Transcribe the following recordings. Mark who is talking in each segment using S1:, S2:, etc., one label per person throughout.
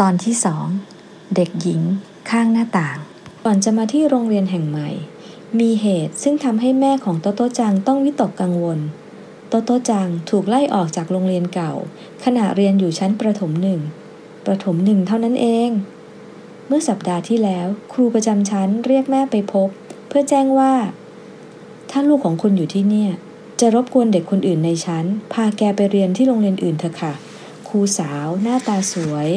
S1: ตอนที่สองเด็กหญิง ข้างหน้าต่าง ก่อนจะมาที่โรงเรียนแห่งใหม่ มีเหตุซึ่งทำให้แม่ของโตโตจังต้องวิตกกังวล โตโตจังถูกไล่ออกจากโรงเรียนเก่า ขณะเรียนอยู่ชั้นประถมหนึ่งประถมหนึ่งเท่านั้นเอง เมื่อสัปดาห์ที่แล้ว ครูประจำชั้นเรียกแม่ไปพบ เพื่อแจ้งว่า ถ้าลูกของคุณอยู่ที่เนี่ย จะรบกวนเด็กคนอื่นในชั้น พาแกไปเรียนที่โรงเรียนอื่นเถอะค่ะ ครูสาวหน้าตาสวย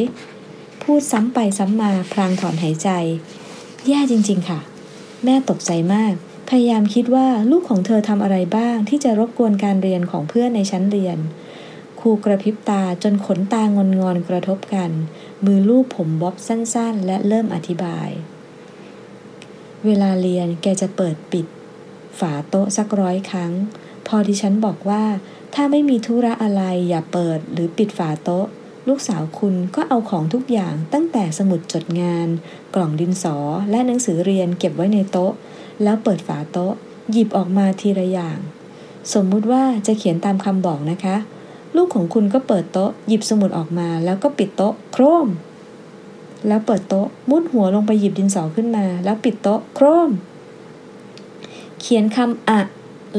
S1: พูดซ้ำไปซ้ำมาพลางถอนหายใจ แย่จริง ๆ ค่ะ แม่ตกใจมาก พยายามคิดว่าลูกของเธอทำอะไรบ้าง ที่จะรบกวนการเรียนของเพื่อนในชั้นเรียนครูกระพริบตาจนขนตางอนงอนกระทบกัน มือลูบผมบ๊อบสั้นๆ และเริ่มอธิบาย เวลาเรียนแกจะเปิดปิด ฝาโต๊ะสักร้อยครั้ง พอดิฉันบอกว่า ถ้าไม่มีธุระอะไรอย่าเปิดหรือปิดฝาโต๊ะ ลูกสาวคุณก็เอาของทุกอย่างตั้งแต่สมุดจดงาน กล่องดินสอและหนังสือเรียนเก็บไว้ในโต๊ะ แล้วเปิดฝาโต๊ะ หยิบออกมาทีละอย่าง สมมุติว่าจะเขียนตามคำบอกนะคะ ลูกของคุณก็เปิดโต๊ะ หยิบสมุดออกมาแล้วก็ปิดโต๊ะ โครม แล้วเปิดโต๊ะ มุดหัวลงไปหยิบดินสอขึ้นมา แล้วปิดโต๊ะ โครม เขียนคำอะ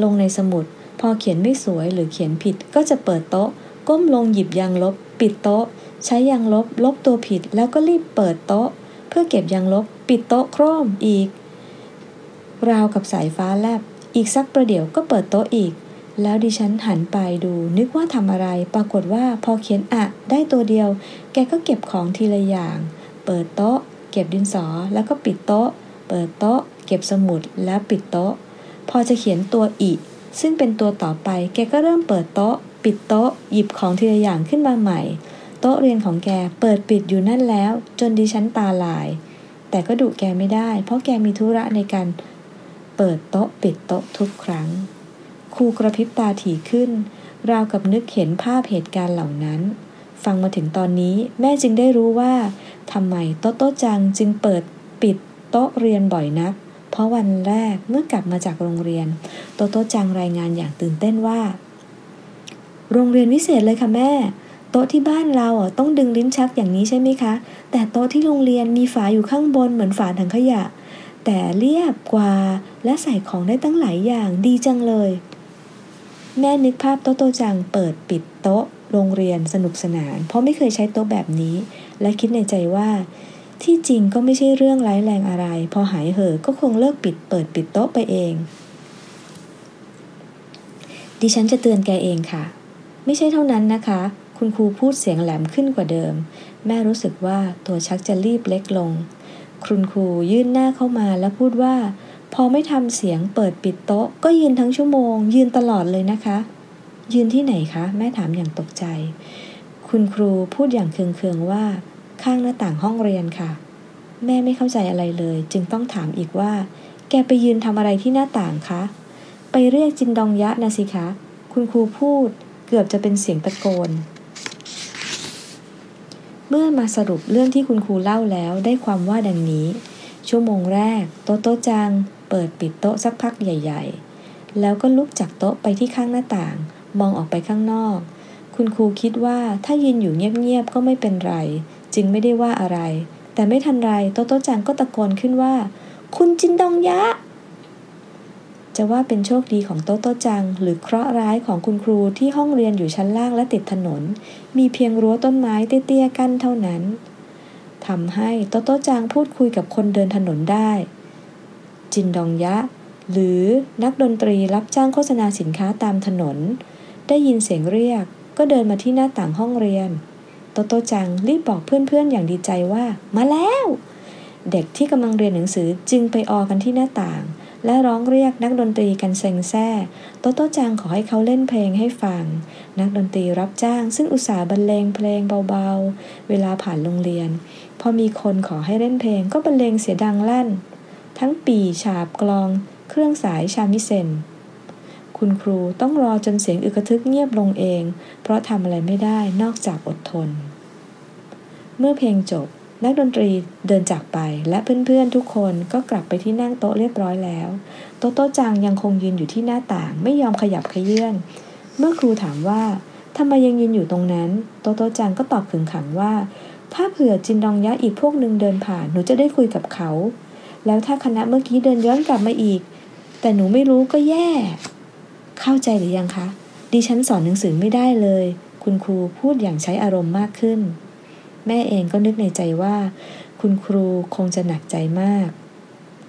S1: ลงในสมุด พอเขียนไม่สวยหรือเขียนผิดก็จะเปิดโต๊ะ ก้มลงหยิบยางลบ ปิดโต๊ะ ใช้ยางลบ ลบตัวผิด แล้วก็รีบเปิดโต๊ะ เพื่อเก็บยางลบ ปิดโต๊ะโครมอีก ราวกับสายฟ้าแลบ อีกสักประเดี๋ยวก็เปิดโต๊ะอีก แล้วดิฉันหันไปดูนึกว่าทำอะไร ปรากฏว่าพอเขียนอะ ได้ตัวเดียว แกก็เก็บของทีละอย่าง เปิดโต๊ะ เก็บดินสอแล้วก็ปิดโต๊ะ เปิดโต๊ะ เก็บสมุดแล้วปิดโต๊ะ พอจะเขียนตัวอีซึ่งเป็นตัวต่อไป แกก็เริ่มเปิดโต๊ะ ปิดโต๊ะหยิบของทีละอย่างขึ้นมาใหม่ โต๊ะเรียนของแกเปิดปิดอยู่นั่นแล้ว จนดิฉันตาลาย แต่ก็ดุแกไม่ได้ เพราะแกมีธุระในการเปิดโต๊ะปิดโต๊ะทุกครั้งครูกระพริบตาถี่ขึ้น ราวกับนึกเห็นภาพเหตุการณ์เหล่านั้น ฟังมาถึงตอนนี้แม่จึงได้รู้ว่าทำไมโต๊ะโต๊ะจังจึงเปิดปิดโต๊ะเรียนบ่อยนัก เพราะวันแรกเมื่อกลับมาจากโรงเรียน โต๊ะโต๊ะจังรายงานอย่างตื่นเต้นว่า โรงเรียนวิเศษเลยค่ะแม่ โต๊ะที่บ้านเราอะต้องดึงลิ้นชักอย่างนี้ใช่ไหมคะ แต่โต๊ะที่โรงเรียนมีฝาอยู่ข้างบนเหมือนฝาถังขยะ แต่เรียบกว่าและใส่ของได้ตั้งหลายอย่างดีจังเลย แม่นึกภาพโต๊ะโตจังเปิดปิดโต๊ะ โรงเรียนสนุกสนาน เพราะไม่เคยใช้โต๊ะแบบนี้ และคิดในใจว่าที่จริงก็ไม่ใช่เรื่องร้ายแรงอะไร พอหายเหอะก็คงเลิกปิดเปิดปิดโต๊ะไปเอง ดิฉันจะเตือนแกเองค่ะ ไม่ใช่เท่านั้นนะคะ คุณครูพูดเสียงแหลมขึ้นกว่าเดิม แม่รู้สึกว่าตัวชักจะรีบเล็กลง คุณครูยื่นหน้าเข้ามาแล้วพูดว่า พอไม่ทำเสียงเปิดปิดโต๊ะ ก็ยืนทั้งชั่วโมง ยืนตลอดเลยนะคะ ยืนที่ไหนคะ แม่ถามอย่างตกใจ คุณครูพูดอย่างเคืองๆว่า ข้างหน้าต่างห้องเรียนค่ะ แม่ไม่เข้าใจอะไรเลย จึงต้องถามอีกว่า แกไปยืนทำอะไรที่หน้าต่างคะไปเรียกจินดองยะนะสิคะ คุณครูพูด เกือบจะเป็นเสียงตะโกน เมื่อมาสรุปเรื่องที่คุณครูเล่าแล้วได้ความว่าดังนี้ ชั่วโมงแรก โต๊ะโต๊ะจังเปิดปิดโต๊ะสักพักใหญ่ ๆ แล้วก็ลุกจากโต๊ะไปที่ข้างหน้าต่าง มองออกไปข้างนอก คุณครูคิดว่าถ้ายืนอยู่เงียบๆก็ไม่เป็นไร จึงไม่ได้ว่าอะไร แต่ไม่ทันไรโต๊ะโต๊ะจังก็ตะโกนขึ้นว่า คุณจินดองยะ จะว่าเป็นโชคดีของโต๊โตจัง หรือเคราะห์ร้ายของคุณครูที่ห้องเรียนอยู่ชั้นล่างและติดถนน มีเพียงรั้วต้นไม้เตี้ยๆกั้นเท่านั้นทำให้โตโตจังพูดคุยกับคนเดินถนนได้ จินดองยะ หรือนักดนตรีรับจ้างโฆษณาสินค้าตามถนน ได้ยินเสียงเรียก ก็เดินมาที่หน้าต่างห้องเรียน โตโตจังรีบบอกเพื่อนๆอย่างดีใจว่า มาแล้ว เด็กที่กำลังเรียนหนังสือจึงไปออกันที่หน้าต่าง และร้องเรียกนักดนตรีกันเซ็งแซ่โตโต้จังขอให้เขาเล่นเพลงให้ฟัง นักดนตรีรับจ้างซึ่งอุตส่าห์บรรเลงเพลงเบาๆ เวลาผ่านโรงเรียน พอมีคนขอให้เล่นเพลงก็บรรเลงเสียดังลั่น ทั้งปีฉาบกลอง เครื่องสายชามิเซนคุณครูต้องรอจนเสียงอึกทึกเงียบลงเอง เพราะทำอะไรไม่ได้นอกจากอดทน เมื่อเพลงจบ นักดนตรีเดินจากไปและเพื่อนๆทุกคนก็กลับไปที่นั่งโต๊ะเรียบร้อยแล้ว โต๊ะโต๊ะจังยังคงยืนอยู่ที่หน้าต่างไม่ยอมขยับขยื่นเมื่อครูถามว่าทำไมยังยืนอยู่ตรงนั้น โต๊ะโต๊ะจังก็ตอบขึงขังว่า ถ้าเผื่อจินดองยะอีกพวกหนึ่งเดินผ่านหนูจะได้คุยกับเขา แล้วถ้าคณะเมื่อกี้เดินย้อนกลับมาอีก แต่หนูไม่รู้ก็แย่ เข้าใจหรือยังคะดิฉันสอนหนังสือไม่ได้เลย คุณครูพูดอย่างใช้อารมณ์มากขึ้น แม่เองก็นึกในใจว่า คุณครูคงจะหนักใจมาก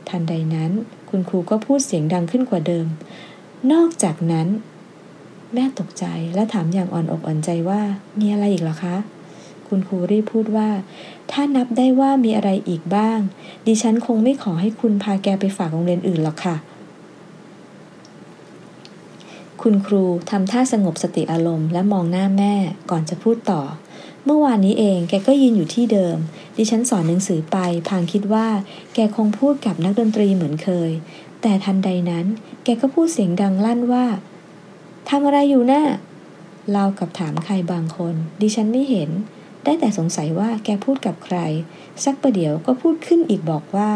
S1: ทันใดนั้น คุณครูก็พูดเสียงดังขึ้นกว่าเดิม นอกจากนั้น แม่ตกใจและถามอย่างอ่อนอกอ่อนใจว่า มีอะไรอีกหรอคะ คุณครูรีบพูดว่า ถ้านับได้ว่ามีอะไรอีกบ้าง ดิฉันคงไม่ขอให้คุณพาแกไปฝากโรงเรียนอื่นหรอกค่ะคุณครูทำท่าสงบสติอารมณ์และมองหน้าแม่ก่อนจะพูดต่อ เมื่อวานนี้เอง แกก็ยืนอยู่ที่เดิม ดิฉันสอนหนังสือไป พางคิดว่า แกคงพูดกับนักดนตรีเหมือนเคย แต่ทันใดนั้น แกก็พูดเสียงดังลั่นว่าทำอะไรอยู่นะ่ะเล่ากับถามใครบางคน ดิฉันไม่เห็น ได้แต่สงสัยว่าแกพูดกับใคร สักประเดี๋ยวก็พูดขึ้นอีกบอกว่า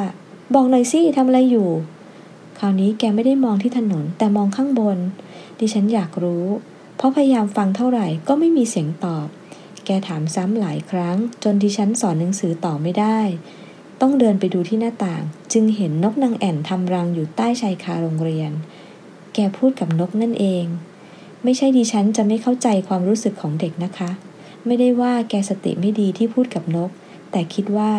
S1: บอกหน่อยสิทำอะไรอยู่ คราวนี้แกไม่ได้มองที่ถนนแต่มองข้างบน ดิฉันอยากรู้ เพราะพยายามฟังเท่าไหร่ก็ไม่มีเสียงตอบ แกถามซ้ำหลายครั้ง จนดิฉันสอนหนังสือต่อไม่ได้ ต้องเดินไปดูที่หน้าต่าง จึงเห็นนกนางแอ่นทำรังอยู่ใต้ชายคาโรงเรียน แกพูดกับนกนั่นเอง ไม่ใช่ดิฉันจะไม่เข้าใจความรู้สึกของเด็กนะคะ ไม่ได้ว่าแกสติไม่ดีที่พูดกับนก แต่คิดว่า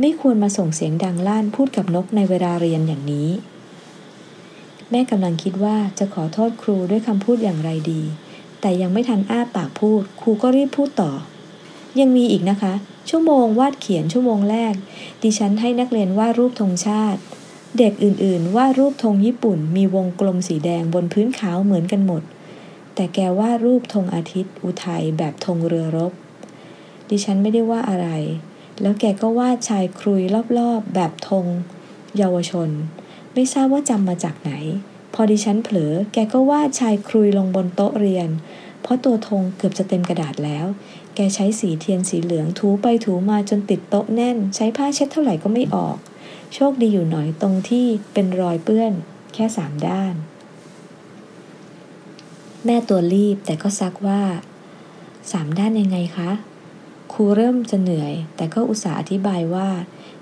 S1: ไม่ควรมาส่งเสียงดังลั่นพูดกับนกในเวลาเรียนอย่างนี้ แม่กำลังคิดว่าจะขอโทษครูด้วยคำพูดอย่างไรดี แต่ยังไม่ทันอ้าปากพูด ครูก็รีบพูดต่อ ยังมีอีกนะคะ ชั่วโมงวาดเขียนชั่วโมงแรก ดิฉันให้นักเรียนวาดรูปธงชาติ เด็กอื่นๆวาดรูปธงญี่ปุ่น มีวงกลมสีแดงบนพื้นขาวเหมือนกันหมด แต่แกว่ารูปธงอาทิตย์ อุทัยแบบธงเรือรบ ดิฉันไม่ได้ว่าอะไร แล้วแกก็วาดชายครุยรอบๆ แบบธง เยาวชน ไม่ทราบว่าจำมาจากไหน อดิฉันเผลอ แกก็วาดชายครุยลงบนโต๊ะเรียน เพราะตัวธงเกือบจะเต็มกระดาษแล้ว แกใช้สีเทียนสีเหลืองถูไปถูมาจนติดโต๊ะแน่น ใช้ผ้าเช็ดเท่าไหร่ก็ไม่ออก โชคดีอยู่หน่อยตรงที่เป็นรอยเปื้อน แค่สามด้าน แม่ตัวรีบแต่ก็ซักว่าสามด้านยังไงคะ ครูเริ่มจะเหนื่อย แต่ก็อุตส่าห์อธิบายว่า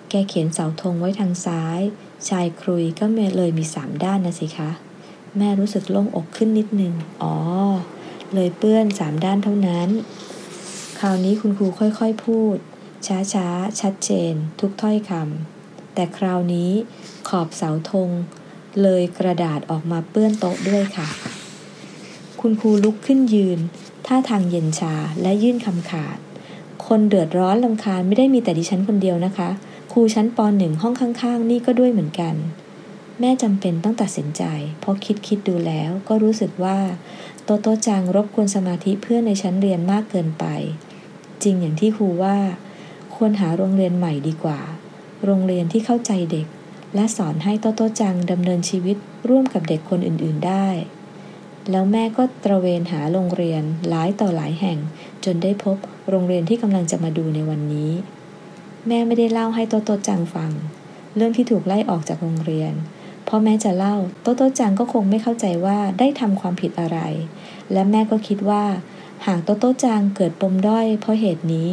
S1: แกเขียนเสาธงไว้ทางซ้าย ชายครุยก็เมเลยมีสามด้านนะสิคะ แม่รู้สึกโล่งอกขึ้นนิดนึง อ๋อ เลยเปื้อนสามด้านเท่านั้น คราวนี้คุณครูค่อยๆพูด ช้าๆ ชัดเจน ทุกถ้อยคำ แต่คราวนี้ขอบเสาธง เลยกระดาษออกมาเปื้อนโต๊ะด้วยค่ะ คุณครูลุกขึ้นยืน ท่าทางเย็นชาและยื่นคำขาด คนเดือดร้อนลำคาญไม่ได้มีแต่ดิฉันคนเดียวนะคะ ครูชั้นปหนึ่งห้องข้าง ๆ นี่ก็ด้วยเหมือนกัน แม่จำเป็นต้องตัดสินใจ เพราะคิดคิดดูแล้วก็รู้สึกว่าโตโตจังรบกวนสมาธิเพื่อนในชั้นเรียนมากเกินไป จริงอย่างที่ครูว่า ควรหาโรงเรียนใหม่ดีกว่า โรงเรียนที่เข้าใจเด็ก และสอนให้โตโตจังดำเนินชีวิตร่วมกับเด็กคนอื่น ๆได้ แล้วแม่ก็ตระเวนหาโรงเรียนหลายต่อหลายแห่ง จนได้พบโรงเรียนที่กำลังจะมาดูในวันนี้ แม่ไม่ได้เล่าให้โตโตจังฟัง เรื่องที่ถูกไล่ออกจากโรงเรียน เพราะแม่จะเล่า โตโตจังก็คงไม่เข้าใจว่าได้ทำความผิดอะไร และแม่ก็คิดว่า หากโตโตจังเกิดปมด้อยเพราะเหตุนี้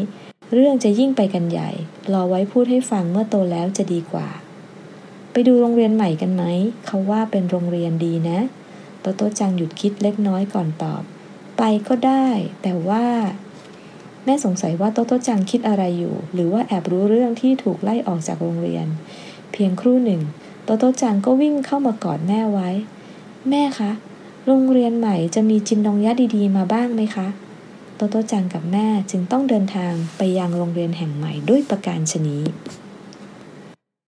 S1: เรื่องจะยิ่งไปกันใหญ่ รอไว้พูดให้ฟังเมื่อโตแล้วจะดีกว่า ไปดูโรงเรียนใหม่กันไหม เขาว่าเป็นโรงเรียนดีนะ โตโต้จังหยุดคิดเล็กน้อยก่อนตอบ ไปก็ได้ แต่ว่า แม่สงสัยว่าโตโต้จังคิดอะไรอยู่ หรือว่าแอบรู้เรื่องที่ถูกไล่ออกจากโรงเรียน เพียงครู่หนึ่ง โตโต้จังก็วิ่งเข้ามากอดแม่ไว้ แม่คะ โรงเรียนใหม่จะมีจินดองยะดีๆ มาบ้างไหมคะ โตโต้จังกับแม่จึงต้องเดินทางไปยังโรงเรียนแห่งใหม่ด้วยประการชนี้